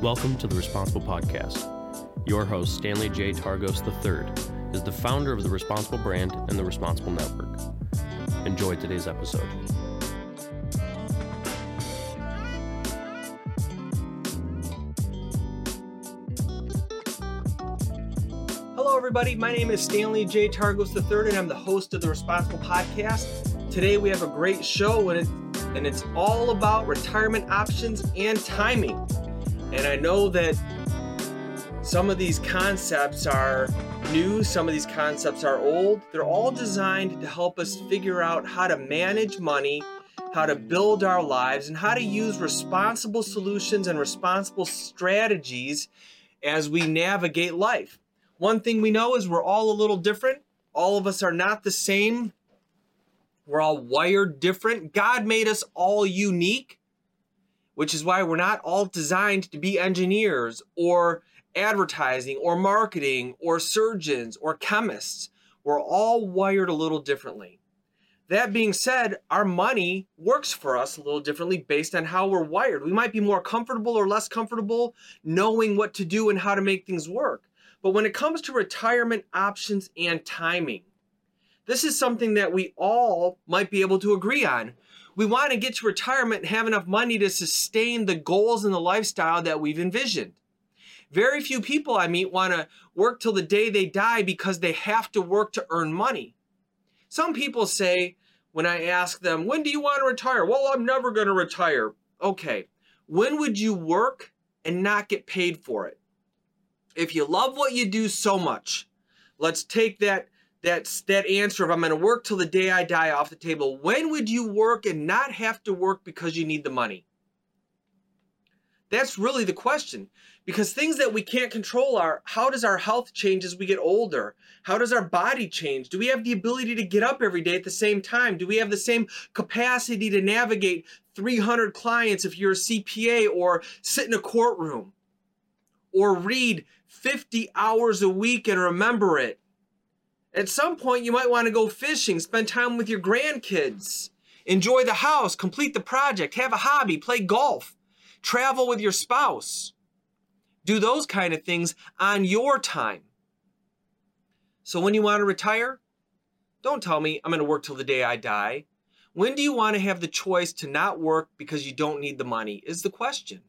Welcome to the Responsible Podcast. Your host, Stanley J. Targos III, is the founder of the Responsible brand and the Responsible Network. Enjoy today's episode. Hello, everybody. My name is Stanley J. Targos III, and I'm the host of the Responsible Podcast. Today, we have a great show, and, it's all about retirement options and timing. And I know that some of these concepts are new, some of these concepts are old. They're all designed to help us figure out how to manage money, how to build our lives, and how to use responsible solutions and responsible strategies as we navigate life. One thing we know is we're all a little different. All of us are not the same. We're all wired different. God made us all unique which is why we're not all designed to be engineers or advertising or marketing or surgeons or chemists. We're all wired a little differently. That being said, our money works for us a little differently based on how we're wired. We might be more comfortable or less comfortable knowing what to do and how to make things work. But when it comes to retirement options and timing, this is something that we all might be able to agree on we want to get to retirement and have enough money to sustain the goals and the lifestyle that we've envisioned. Very few people I meet want to work till the day they die because they have to work to earn money. Some people say, when I ask them, when do you want to retire? Well, I'm never going to retire. Okay, when would you work and not get paid for it? If you love what you do so much, let's take that that's that answer of I'm going to work till the day I die off the table. When would you work and not have to work because you need the money? That's really the question. Because things that we can't control are how does our health change as we get older? How does our body change? Do we have the ability to get up every day at the same time? Do we have the same capacity to navigate 300 clients if you're a CPA or sit in a courtroom? Or read 50 hours a week and remember it? At some point, you might want to go fishing, spend time with your grandkids, enjoy the house, complete the project, have a hobby, play golf, travel with your spouse. Do those kind of things on your time. So when you want to retire, don't tell me I'm going to work till the day I die. When do you want to have the choice to not work because you don't need the money? Is the question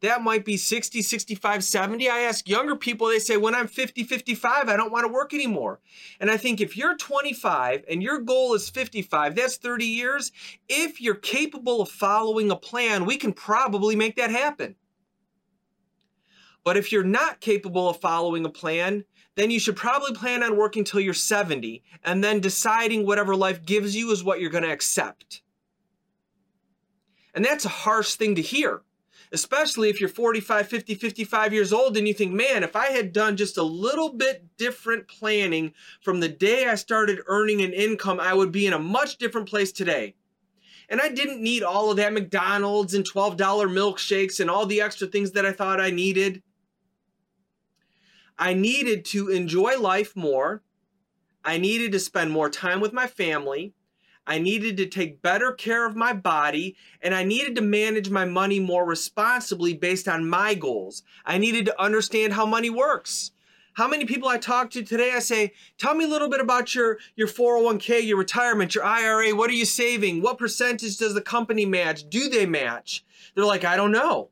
that might be 60, 65, 70. I ask younger people, they say, when I'm 50, 55, I don't want to work anymore. And I think if you're 25 and your goal is 55, that's 30 years. If you're capable of following a plan, we can probably make that happen. But if you're not capable of following a plan, then you should probably plan on working till you're 70 and then deciding whatever life gives you is what you're going to accept. And that's a harsh thing to hear especially if you're 45, 50, 55 years old and you think, man, if I had done just a little bit different planning from the day I started earning an income, I would be in a much different place today. And I didn't need all of that McDonald's and $12 milkshakes and all the extra things that I thought I needed. I needed to enjoy life more. I needed to spend more time with my family. I needed to take better care of my body, and I needed to manage my money more responsibly based on my goals. I needed to understand how money works. How many people I talk to today, I say, tell me a little bit about your, your 401k, your retirement, your IRA. What are you saving? What percentage does the company match? Do they match? They're like, I don't know.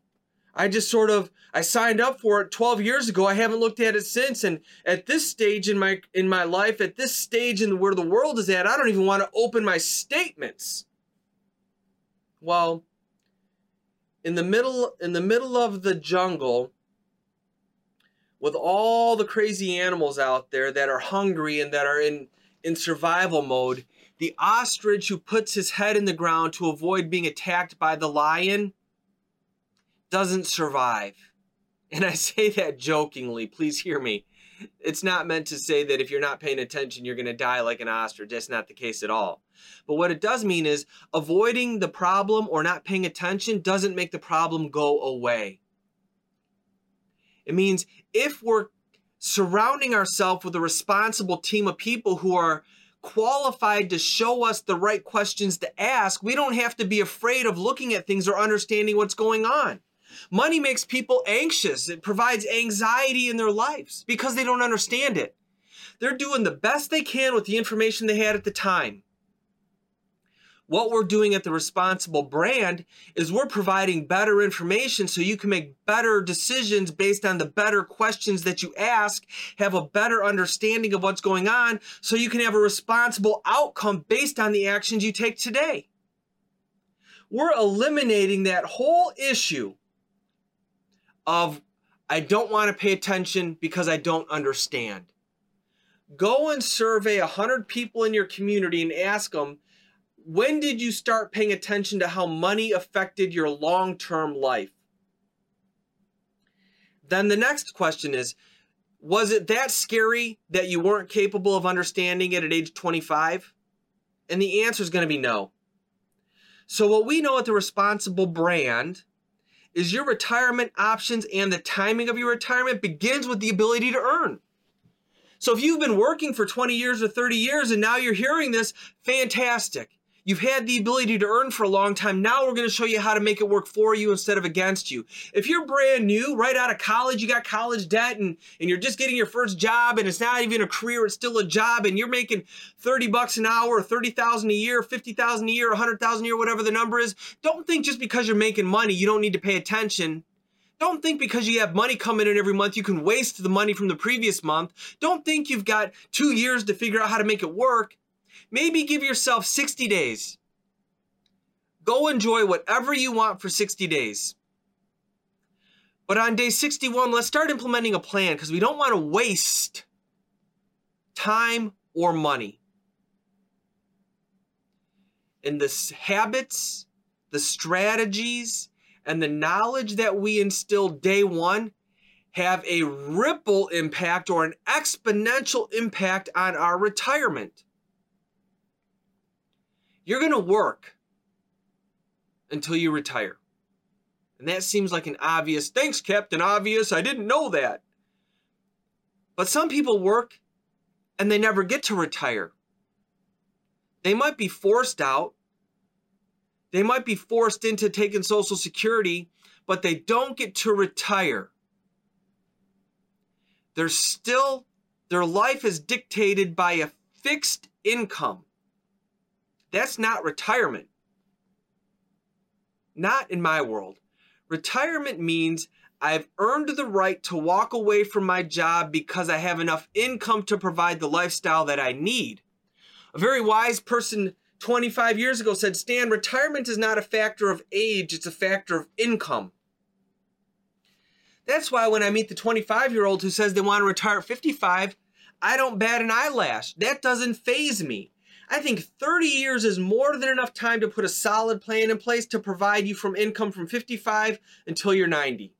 I just sort of I signed up for it 12 years ago. I haven't looked at it since. And at this stage in my in my life, at this stage in where the world is at, I don't even want to open my statements. Well, in the middle in the middle of the jungle, with all the crazy animals out there that are hungry and that are in in survival mode, the ostrich who puts his head in the ground to avoid being attacked by the lion doesn't survive. And I say that jokingly, please hear me. It's not meant to say that if you're not paying attention, you're going to die like an ostrich. That's not the case at all. But what it does mean is avoiding the problem or not paying attention doesn't make the problem go away. It means if we're surrounding ourselves with a responsible team of people who are qualified to show us the right questions to ask, we don't have to be afraid of looking at things or understanding what's going on. Money makes people anxious. It provides anxiety in their lives because they don't understand it. They're doing the best they can with the information they had at the time. What we're doing at the responsible brand is we're providing better information so you can make better decisions based on the better questions that you ask, have a better understanding of what's going on, so you can have a responsible outcome based on the actions you take today. We're eliminating that whole issue of I don't want to pay attention because I don't understand. Go and survey 100 people in your community and ask them when did you start paying attention to how money affected your long term life? Then the next question is Was it that scary that you weren't capable of understanding it at age 25? And the answer is going to be no. So, what we know at the responsible brand is your retirement options and the timing of your retirement begins with the ability to earn. So, if you've been working for 20 years or 30 years and now you're hearing this, fantastic. You've had the ability to earn for a long time. Now we're going to show you how to make it work for you instead of against you. If you're brand new, right out of college, you got college debt and, and you're just getting your first job and it's not even a career, it's still a job and you're making 30 bucks an hour, 30,000 a year, 50,000 a year, 100,000 a year, whatever the number is. Don't think just because you're making money, you don't need to pay attention. Don't think because you have money coming in every month, you can waste the money from the previous month. Don't think you've got two years to figure out how to make it work. Maybe give yourself 60 days. Go enjoy whatever you want for 60 days. But on day 61, let's start implementing a plan because we don't want to waste time or money. And the habits, the strategies, and the knowledge that we instill day one have a ripple impact or an exponential impact on our retirement. You're going to work until you retire. And that seems like an obvious, thanks, Captain Obvious. I didn't know that. But some people work and they never get to retire. They might be forced out. They might be forced into taking Social Security, but they don't get to retire. They're still, their life is dictated by a fixed income. That's not retirement. Not in my world. Retirement means I've earned the right to walk away from my job because I have enough income to provide the lifestyle that I need. A very wise person 25 years ago said, Stan, retirement is not a factor of age, it's a factor of income. That's why when I meet the 25 year old who says they want to retire at 55, I don't bat an eyelash. That doesn't phase me. I think 30 years is more than enough time to put a solid plan in place to provide you from income from 55 until you're 90.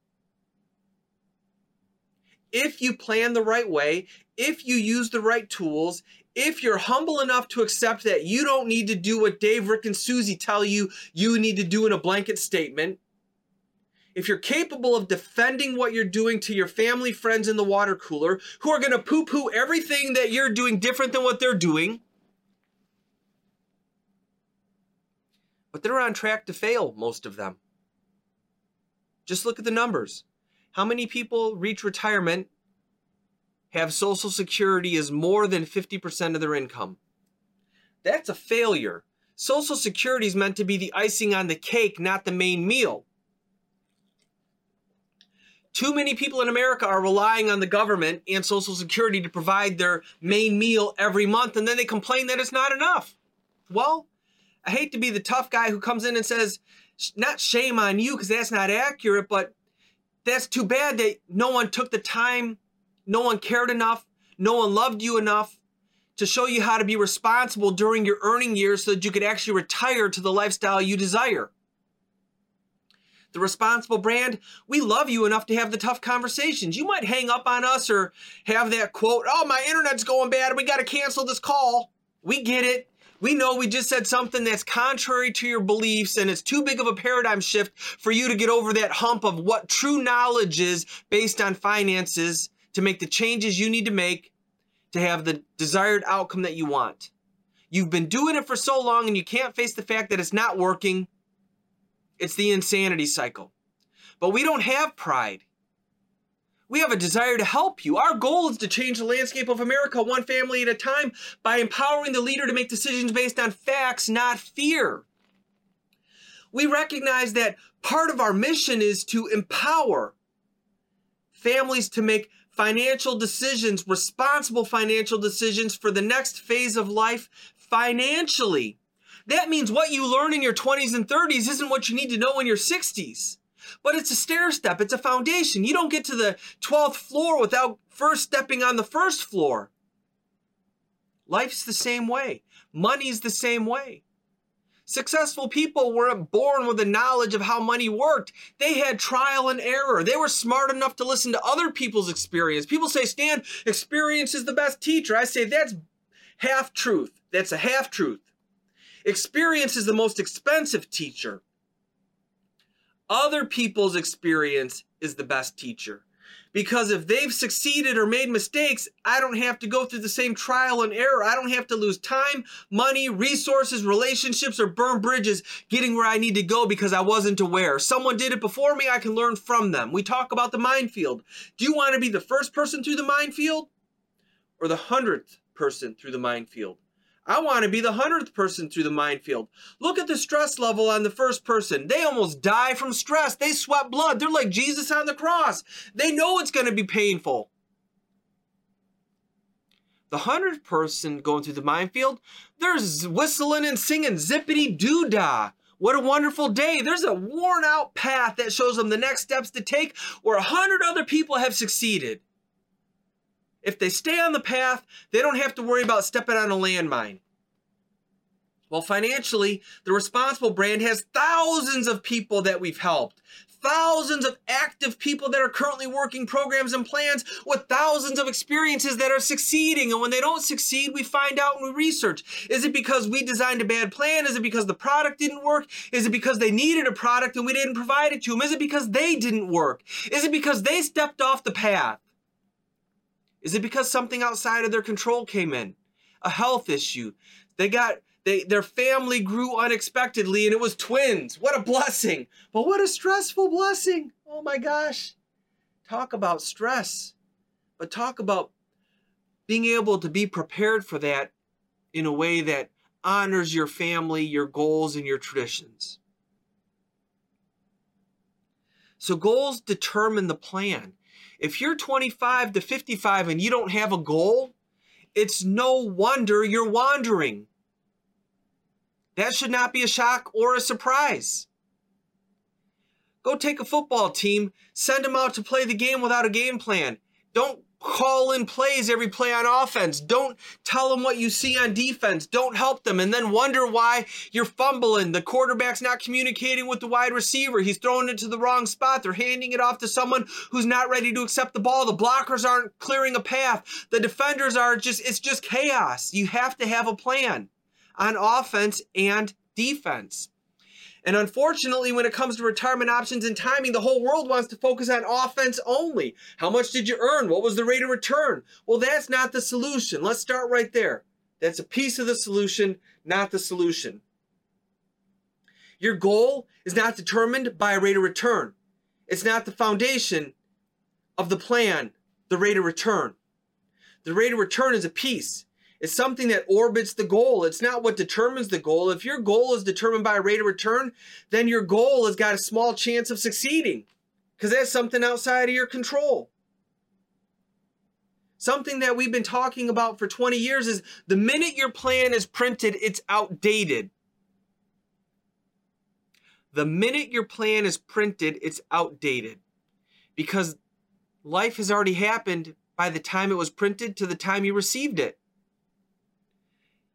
If you plan the right way, if you use the right tools, if you're humble enough to accept that you don't need to do what Dave, Rick, and Susie tell you you need to do in a blanket statement, if you're capable of defending what you're doing to your family, friends in the water cooler who are going to poo poo everything that you're doing different than what they're doing, but they're on track to fail, most of them. Just look at the numbers. How many people reach retirement have Social Security as more than 50% of their income? That's a failure. Social Security is meant to be the icing on the cake, not the main meal. Too many people in America are relying on the government and Social Security to provide their main meal every month, and then they complain that it's not enough. Well, I hate to be the tough guy who comes in and says, not shame on you because that's not accurate, but that's too bad that no one took the time, no one cared enough, no one loved you enough to show you how to be responsible during your earning years so that you could actually retire to the lifestyle you desire. The responsible brand, we love you enough to have the tough conversations. You might hang up on us or have that quote, oh, my internet's going bad, we got to cancel this call. We get it. We know we just said something that's contrary to your beliefs and it's too big of a paradigm shift for you to get over that hump of what true knowledge is based on finances to make the changes you need to make to have the desired outcome that you want. You've been doing it for so long and you can't face the fact that it's not working. It's the insanity cycle. but we don't have pride. We have a desire to help you. Our goal is to change the landscape of America one family at a time by empowering the leader to make decisions based on facts, not fear. We recognize that part of our mission is to empower families to make financial decisions, responsible financial decisions for the next phase of life financially. That means what you learn in your 20s and 30s isn't what you need to know in your 60s. But it's a stair step, it's a foundation. You don't get to the 12th floor without first stepping on the first floor. Life's the same way, money's the same way. Successful people weren't born with the knowledge of how money worked. They had trial and error. They were smart enough to listen to other people's experience. People say, Stan, experience is the best teacher. I say, that's half truth. That's a half truth. Experience is the most expensive teacher. Other people's experience is the best teacher. Because if they've succeeded or made mistakes, I don't have to go through the same trial and error. I don't have to lose time, money, resources, relationships, or burn bridges getting where I need to go because I wasn't aware. Someone did it before me, I can learn from them. We talk about the minefield. Do you want to be the first person through the minefield or the hundredth person through the minefield? I want to be the hundredth person through the minefield. Look at the stress level on the first person. They almost die from stress. They sweat blood. They're like Jesus on the cross. They know it's going to be painful. The hundredth person going through the minefield, there's whistling and singing zippity doo dah. What a wonderful day. There's a worn out path that shows them the next steps to take where a hundred other people have succeeded. If they stay on the path, they don't have to worry about stepping on a landmine. Well, financially, the Responsible brand has thousands of people that we've helped. Thousands of active people that are currently working programs and plans with thousands of experiences that are succeeding. And when they don't succeed, we find out and we research. Is it because we designed a bad plan? Is it because the product didn't work? Is it because they needed a product and we didn't provide it to them? Is it because they didn't work? Is it because they stepped off the path? Is it because something outside of their control came in? A health issue. They got they their family grew unexpectedly and it was twins. What a blessing. But what a stressful blessing. Oh my gosh. Talk about stress. But talk about being able to be prepared for that in a way that honors your family, your goals, and your traditions. So, goals determine the plan. If you're 25 to 55 and you don't have a goal, it's no wonder you're wandering. That should not be a shock or a surprise. Go take a football team, send them out to play the game without a game plan. Don't call in plays every play on offense. Don't tell them what you see on defense. Don't help them and then wonder why you're fumbling. The quarterback's not communicating with the wide receiver. He's throwing it to the wrong spot. They're handing it off to someone who's not ready to accept the ball. The blockers aren't clearing a path. The defenders are just, it's just chaos. You have to have a plan on offense and defense. And unfortunately, when it comes to retirement options and timing, the whole world wants to focus on offense only. How much did you earn? What was the rate of return? Well, that's not the solution. Let's start right there. That's a piece of the solution, not the solution. Your goal is not determined by a rate of return. It's not the foundation of the plan, the rate of return. The rate of return is a piece. It's something that orbits the goal. It's not what determines the goal. If your goal is determined by a rate of return, then your goal has got a small chance of succeeding because that's something outside of your control. Something that we've been talking about for 20 years is the minute your plan is printed, it's outdated. The minute your plan is printed, it's outdated because life has already happened by the time it was printed to the time you received it.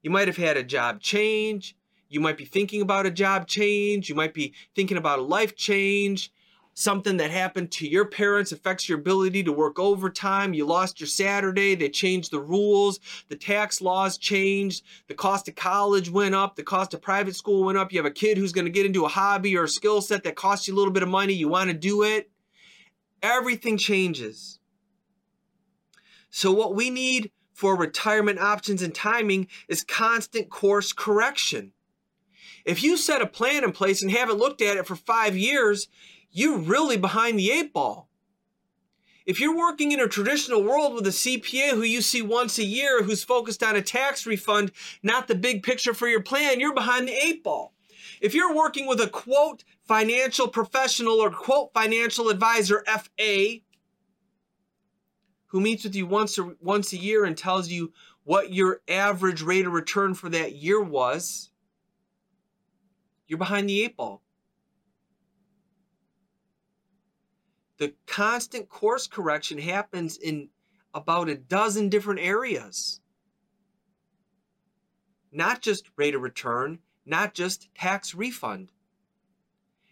You might have had a job change. You might be thinking about a job change. You might be thinking about a life change. Something that happened to your parents affects your ability to work overtime. You lost your Saturday. They changed the rules. The tax laws changed. The cost of college went up. The cost of private school went up. You have a kid who's going to get into a hobby or a skill set that costs you a little bit of money. You want to do it. Everything changes. So, what we need for retirement options and timing is constant course correction. If you set a plan in place and haven't looked at it for five years, you're really behind the eight ball. If you're working in a traditional world with a CPA who you see once a year who's focused on a tax refund, not the big picture for your plan, you're behind the eight ball. If you're working with a quote financial professional or quote financial advisor FA who meets with you once once a year and tells you what your average rate of return for that year was, you're behind the eight ball. The constant course correction happens in about a dozen different areas. Not just rate of return, not just tax refund.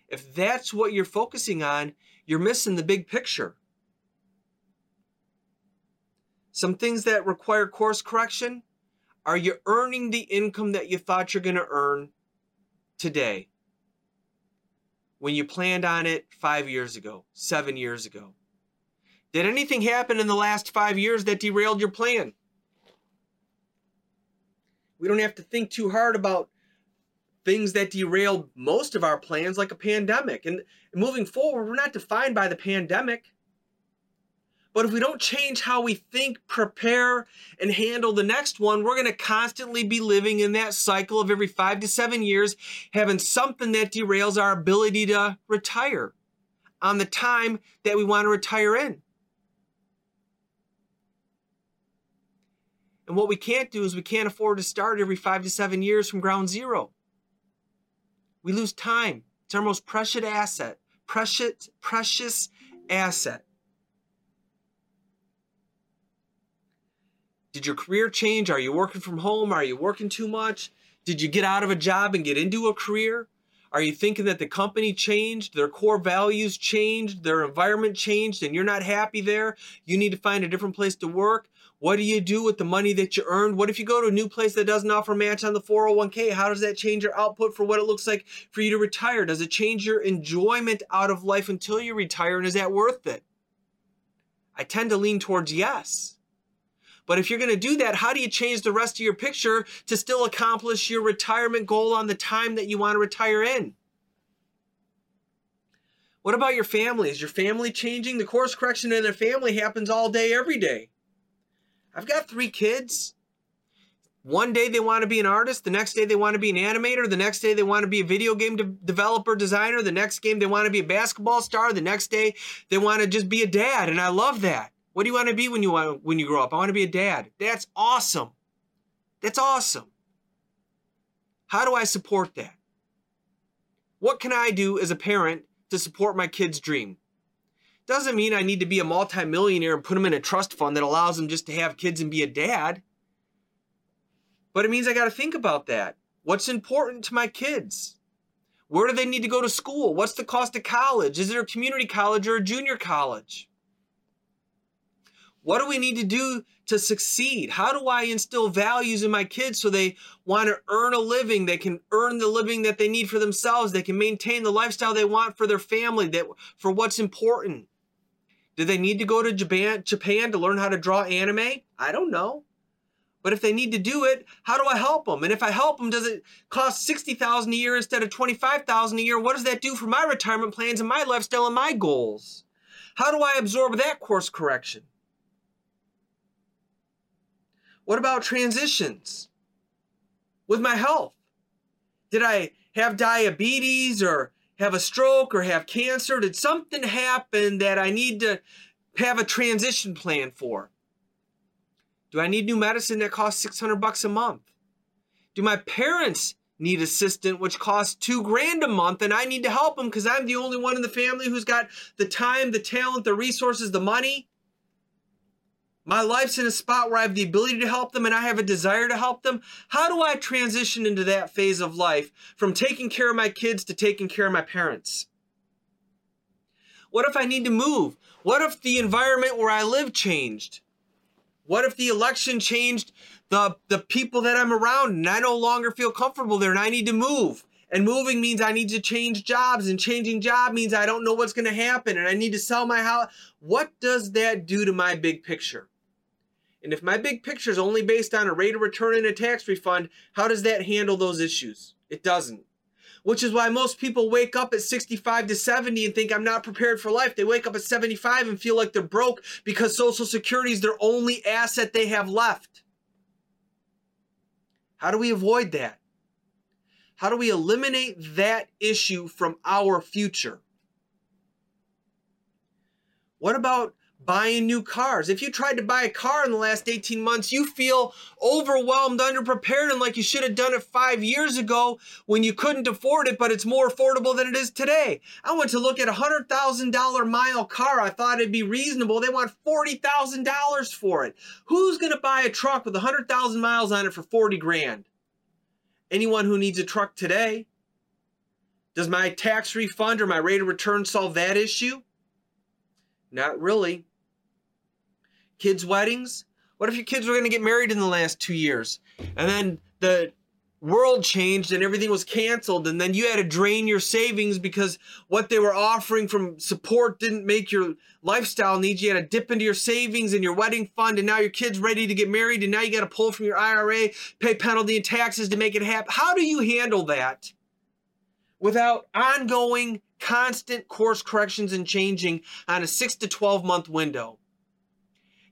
If that's what you're focusing on, you're missing the big picture. Some things that require course correction are you earning the income that you thought you're going to earn today? when you planned on it five years ago, seven years ago? Did anything happen in the last five years that derailed your plan? We don't have to think too hard about things that derailed most of our plans, like a pandemic. And moving forward, we're not defined by the pandemic. But if we don't change how we think, prepare, and handle the next one, we're going to constantly be living in that cycle of every five to seven years, having something that derails our ability to retire on the time that we want to retire in. And what we can't do is we can't afford to start every five to seven years from ground zero. We lose time. It's our most precious asset. Precious, precious asset. Did your career change? Are you working from home? Are you working too much? Did you get out of a job and get into a career? Are you thinking that the company changed, their core values changed, their environment changed, and you're not happy there? You need to find a different place to work. What do you do with the money that you earned? What if you go to a new place that doesn't offer match on the 401k? How does that change your output for what it looks like for you to retire? Does it change your enjoyment out of life until you retire? And is that worth it? I tend to lean towards yes. But if you're going to do that, how do you change the rest of your picture to still accomplish your retirement goal on the time that you want to retire in? What about your family? Is your family changing? The course correction in their family happens all day, every day. I've got three kids. One day they want to be an artist, the next day they want to be an animator, the next day they want to be a video game de- developer, designer, the next game they want to be a basketball star, the next day they want to just be a dad, and I love that. What do you want to be when you want when you grow up? I want to be a dad. That's awesome. That's awesome. How do I support that? What can I do as a parent to support my kid's dream? Doesn't mean I need to be a multimillionaire and put them in a trust fund that allows them just to have kids and be a dad. But it means I got to think about that. What's important to my kids? Where do they need to go to school? What's the cost of college? Is it a community college or a junior college? What do we need to do to succeed? How do I instill values in my kids so they want to earn a living? They can earn the living that they need for themselves. They can maintain the lifestyle they want for their family, that for what's important. Do they need to go to Japan, Japan to learn how to draw anime? I don't know. But if they need to do it, how do I help them? And if I help them, does it cost 60,000 a year instead of 25,000 a year? What does that do for my retirement plans and my lifestyle and my goals? How do I absorb that course correction? What about transitions with my health? Did I have diabetes or have a stroke or have cancer? Did something happen that I need to have a transition plan for? Do I need new medicine that costs 600 bucks a month? Do my parents need assistant which costs 2 grand a month and I need to help them because I'm the only one in the family who's got the time, the talent, the resources, the money? My life's in a spot where I have the ability to help them and I have a desire to help them. How do I transition into that phase of life from taking care of my kids to taking care of my parents? What if I need to move? What if the environment where I live changed? What if the election changed the, the people that I'm around and I no longer feel comfortable there and I need to move? And moving means I need to change jobs, and changing job means I don't know what's going to happen and I need to sell my house. What does that do to my big picture? And if my big picture is only based on a rate of return and a tax refund, how does that handle those issues? It doesn't. which is why most people wake up at 65 to 70 and think I'm not prepared for life. They wake up at 75 and feel like they're broke because Social Security is their only asset they have left. How do we avoid that? How do we eliminate that issue from our future? What about buying new cars. If you tried to buy a car in the last 18 months, you feel overwhelmed, underprepared, and like you should have done it five years ago when you couldn't afford it, but it's more affordable than it is today. I went to look at a $100,000 mile car. I thought it'd be reasonable. They want $40,000 for it. Who's going to buy a truck with 100,000 miles on it for 40 grand? Anyone who needs a truck today? Does my tax refund or my rate of return solve that issue? Not really kids' weddings? What if your kids were going to get married in the last two years? And then the world changed and everything was canceled and then you had to drain your savings because what they were offering from support didn't make your lifestyle needs. You had to dip into your savings and your wedding fund and now your kids ready to get married and now you got to pull from your IRA pay penalty and taxes to make it happen how do you handle that without ongoing constant course corrections and changing on a 6 to 12 month window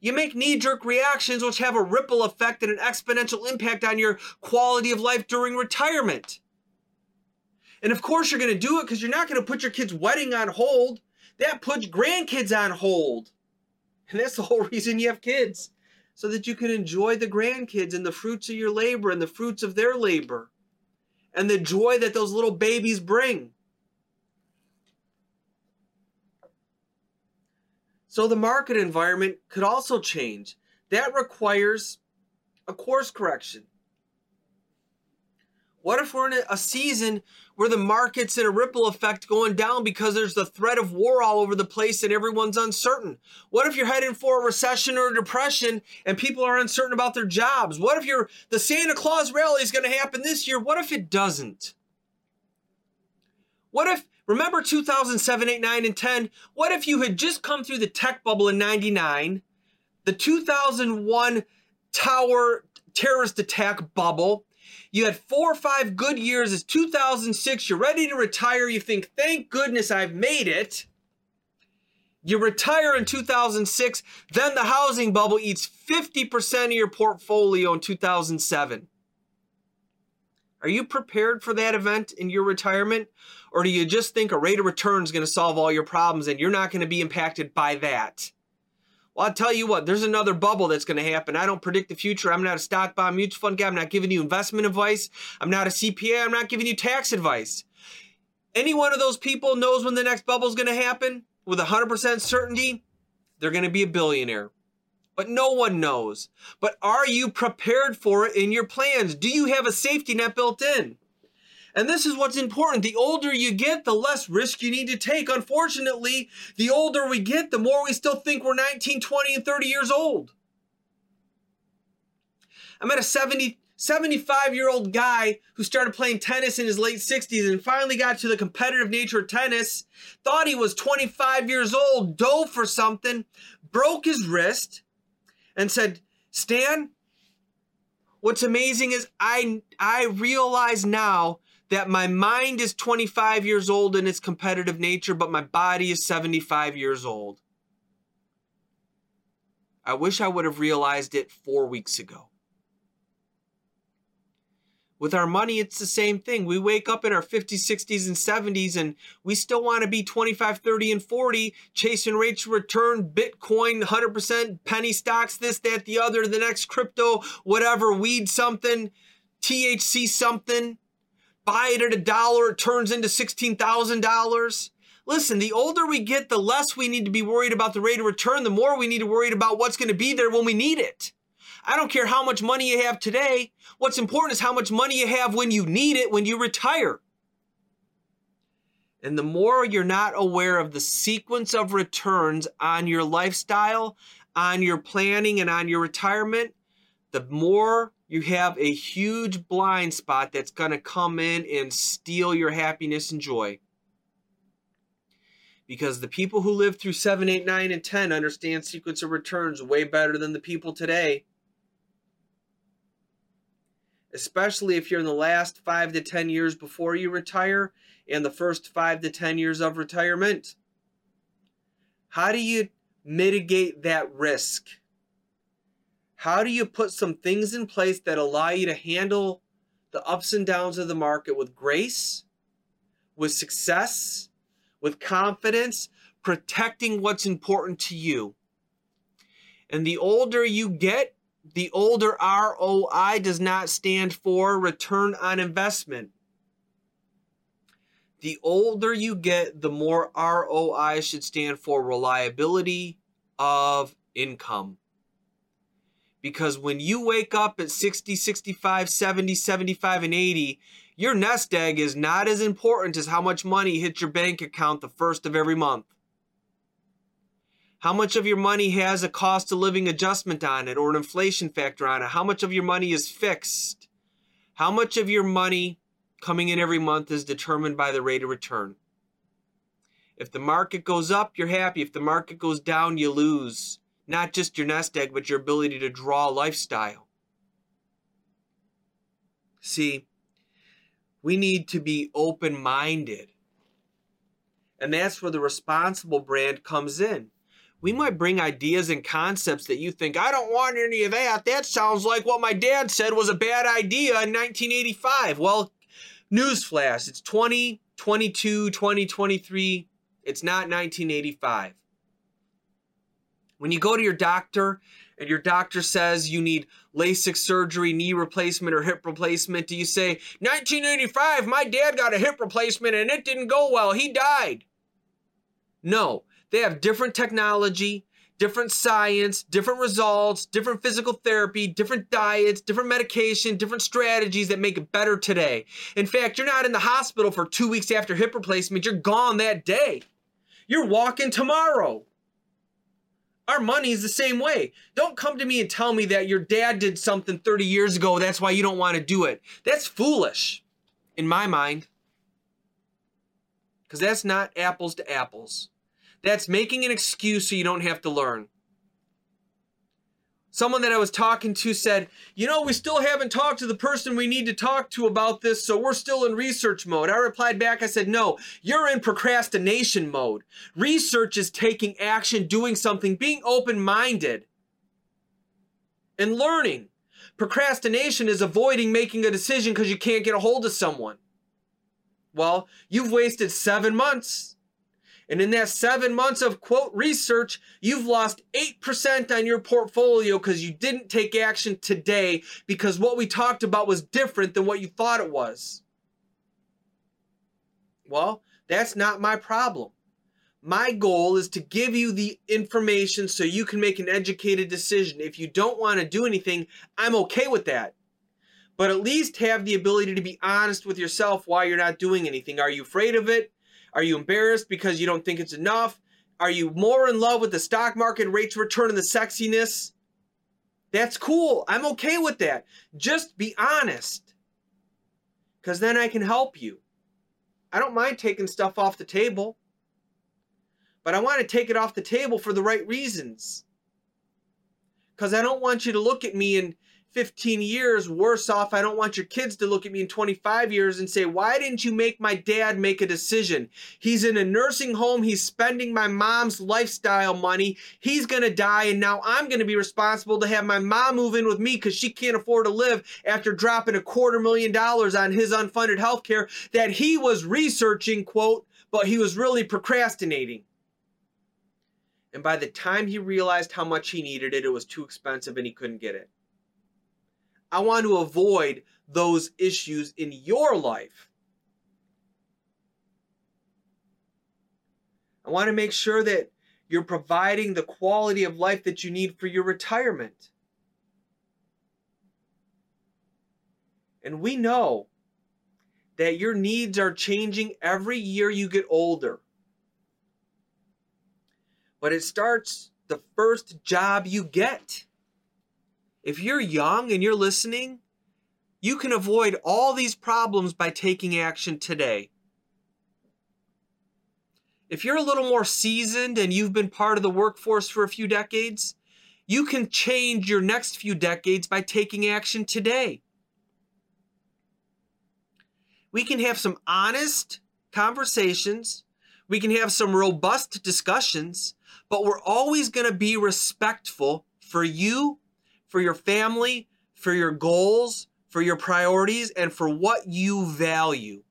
you make knee jerk reactions which have a ripple effect and an exponential impact on your quality of life during retirement. And of course, you're going to do it because you're not going to put your kid's wedding on hold. That puts grandkids on hold. And that's the whole reason you have kids, so that you can enjoy the grandkids and the fruits of your labor and the fruits of their labor and the joy that those little babies bring. So the market environment could also change. That requires a course correction. What if we're in a season where the market's in a ripple effect going down because there's the threat of war all over the place and everyone's uncertain? What if you're heading for a recession or a depression and people are uncertain about their jobs? What if you're the Santa Claus rally is going to happen this year? What if it doesn't? What if Remember 2007, 8, 9, and 10? What if you had just come through the tech bubble in 99, the 2001 tower terrorist attack bubble? You had four or five good years. It's 2006. You're ready to retire. You think, thank goodness I've made it. You retire in 2006. Then the housing bubble eats 50% of your portfolio in 2007. Are you prepared for that event in your retirement? Or do you just think a rate of return is going to solve all your problems and you're not going to be impacted by that? Well, I'll tell you what, there's another bubble that's going to happen. I don't predict the future. I'm not a stock bond mutual fund guy. I'm not giving you investment advice. I'm not a CPA. I'm not giving you tax advice. Any one of those people knows when the next bubble is going to happen with 100% certainty. They're going to be a billionaire but no one knows. But are you prepared for it in your plans? Do you have a safety net built in? And this is what's important. The older you get, the less risk you need to take. Unfortunately, the older we get, the more we still think we're 19, 20, and 30 years old. I met a 70, 75 year old guy who started playing tennis in his late 60s and finally got to the competitive nature of tennis, thought he was 25 years old, dove for something, broke his wrist, and said, Stan, what's amazing is I I realize now that my mind is 25 years old in its competitive nature, but my body is 75 years old. I wish I would have realized it four weeks ago. With our money, it's the same thing. We wake up in our 50s, 60s, and 70s, and we still want to be 25, 30, and 40, chasing rates of return, Bitcoin, 100%, penny stocks, this, that, the other, the next crypto, whatever, weed something, THC something. Buy it at a dollar, it turns into $16,000. Listen, the older we get, the less we need to be worried about the rate of return, the more we need to worry about what's going to be there when we need it. I don't care how much money you have today. What's important is how much money you have when you need it when you retire. And the more you're not aware of the sequence of returns on your lifestyle, on your planning, and on your retirement, the more you have a huge blind spot that's going to come in and steal your happiness and joy. Because the people who lived through 7, 8, 9, and 10 understand sequence of returns way better than the people today especially if you're in the last five to 10 years before you retire and the first five to 10 years of retirement. How do you mitigate that risk? How do you put some things in place that allow you to handle the ups and downs of the market with grace, with success, with confidence, protecting what's important to you? And the older you get, the older ROI does not stand for return on investment. The older you get, the more ROI should stand for reliability of income. Because when you wake up at 60, 65, 70, 75, and 80, your nest egg is not as important as how much money hits your bank account the first of every month. How much of your money has a cost of living adjustment on it or an inflation factor on it? How much of your money is fixed? How much of your money coming in every month is determined by the rate of return? If the market goes up, you're happy. If the market goes down, you lose. Not just your nest egg, but your ability to draw lifestyle. See, we need to be open minded. And that's where the responsible brand comes in we might bring ideas and concepts that you think, I don't want any of that. That sounds like what my dad said was a bad idea in 1985. Well, newsflash, it's 2022, 2023. It's not 1985. When you go to your doctor and your doctor says you need LASIK surgery, knee replacement, or hip replacement, do you say, 1985, my dad got a hip replacement and it didn't go well. He died? No. They have different technology, different science, different results, different physical therapy, different diets, different medication, different strategies that make it better today. In fact, you're not in the hospital for two weeks after hip replacement, you're gone that day. You're walking tomorrow. Our money is the same way. Don't come to me and tell me that your dad did something 30 years ago, that's why you don't want to do it. That's foolish, in my mind. Because that's not apples to apples. That's making an excuse so you don't have to learn. Someone that I was talking to said, You know, we still haven't talked to the person we need to talk to about this, so we're still in research mode. I replied back, I said, No, you're in procrastination mode. Research is taking action, doing something, being open minded, and learning. Procrastination is avoiding making a decision because you can't get a hold of someone. Well, you've wasted seven months and in that seven months of quote research, you've lost 8% on your portfolio because you didn't take action today because what we talked about was different than what you thought it was. Well, that's not my problem. My goal is to give you the information so you can make an educated decision. If you don't want to do anything, I'm okay with that. But at least have the ability to be honest with yourself why you're not doing anything. Are you afraid of it? Are you embarrassed because you don't think it's enough? Are you more in love with the stock market rates return and the sexiness? That's cool. I'm okay with that. Just be honest. Because then I can help you. I don't mind taking stuff off the table. But I want to take it off the table for the right reasons. Because I don't want you to look at me and 15 years worse off. I don't want your kids to look at me in 25 years and say, Why didn't you make my dad make a decision? He's in a nursing home. He's spending my mom's lifestyle money. He's going to die. And now I'm going to be responsible to have my mom move in with me because she can't afford to live after dropping a quarter million dollars on his unfunded health care that he was researching, quote, but he was really procrastinating. And by the time he realized how much he needed it, it was too expensive and he couldn't get it. I want to avoid those issues in your life. I want to make sure that you're providing the quality of life that you need for your retirement. And we know that your needs are changing every year you get older. But it starts the first job you get. If you're young and you're listening, you can avoid all these problems by taking action today. If you're a little more seasoned and you've been part of the workforce for a few decades, you can change your next few decades by taking action today. We can have some honest conversations. We can have some robust discussions, but we're always going to be respectful for you, for your family, for your goals, for your priorities, and for what you value.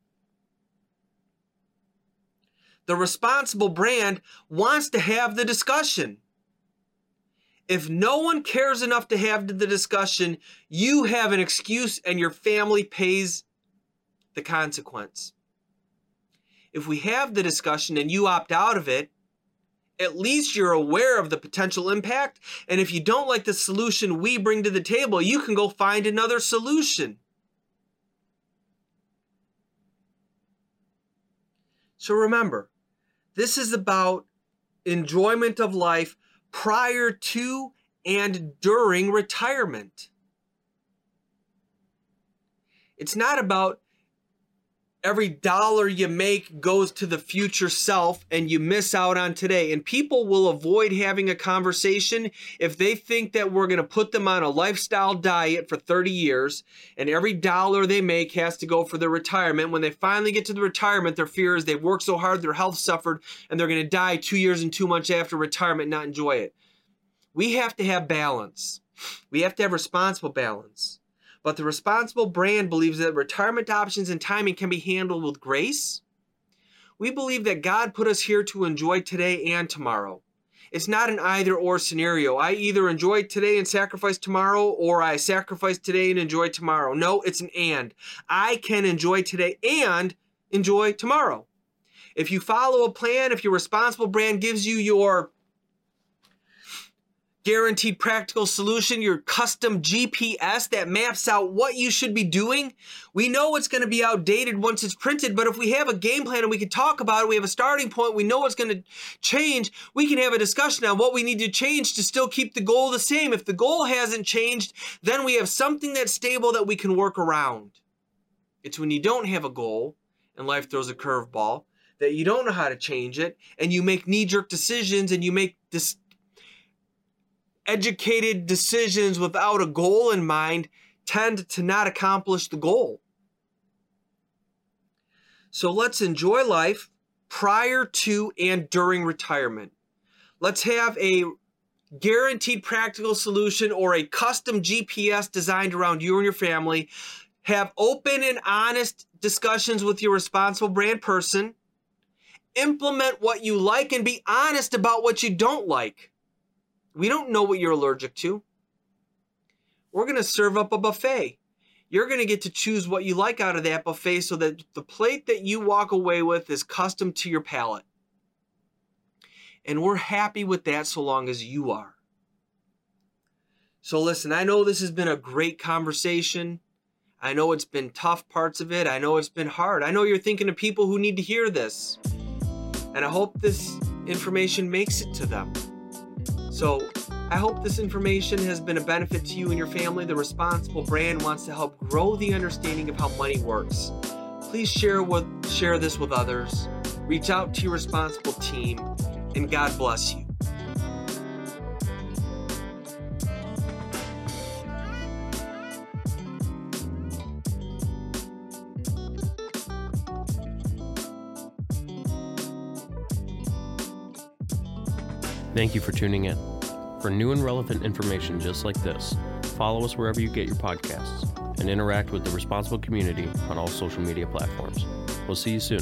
The responsible brand wants to have the discussion. If no one cares enough to have the discussion, you have an excuse and your family pays the consequence. If we have the discussion and you opt out of it, at least you're aware of the potential impact. And if you don't like the solution we bring to the table, you can go find another solution. So remember, this is about enjoyment of life prior to and during retirement. It's not about every dollar you make goes to the future self and you miss out on today. And people will avoid having a conversation if they think that we're going to put them on a lifestyle diet for 30 years and every dollar they make has to go for their retirement. When they finally get to the retirement, their fear is they've worked so hard, their health suffered, and they're going to die two years and two months after retirement not enjoy it. We have to have balance. We have to have responsible balance. But the responsible brand believes that retirement options and timing can be handled with grace. We believe that God put us here to enjoy today and tomorrow. It's not an either or scenario. I either enjoy today and sacrifice tomorrow, or I sacrifice today and enjoy tomorrow. No, it's an and. I can enjoy today and enjoy tomorrow. If you follow a plan, if your responsible brand gives you your guaranteed practical solution, your custom GPS that maps out what you should be doing. We know it's going to be outdated once it's printed, but if we have a game plan and we can talk about it, we have a starting point, we know what's going to change, we can have a discussion on what we need to change to still keep the goal the same. If the goal hasn't changed, then we have something that's stable that we can work around. It's when you don't have a goal and life throws a curveball that you don't know how to change it and you make knee jerk decisions and you make this educated decisions without a goal in mind tend to not accomplish the goal. So let's enjoy life prior to and during retirement. Let's have a guaranteed practical solution or a custom GPS designed around you and your family. Have open and honest discussions with your responsible brand person. Implement what you like and be honest about what you don't like. We don't know what you're allergic to. We're going to serve up a buffet. You're going to get to choose what you like out of that buffet so that the plate that you walk away with is custom to your palate. And we're happy with that so long as you are. So, listen, I know this has been a great conversation. I know it's been tough parts of it. I know it's been hard. I know you're thinking of people who need to hear this. And I hope this information makes it to them. So I hope this information has been a benefit to you and your family. The Responsible Brand wants to help grow the understanding of how money works. Please share with share this with others. Reach out to your responsible team, and God bless you. Thank you for tuning in. For new and relevant information just like this, follow us wherever you get your podcasts and interact with the responsible community on all social media platforms. We'll see you soon.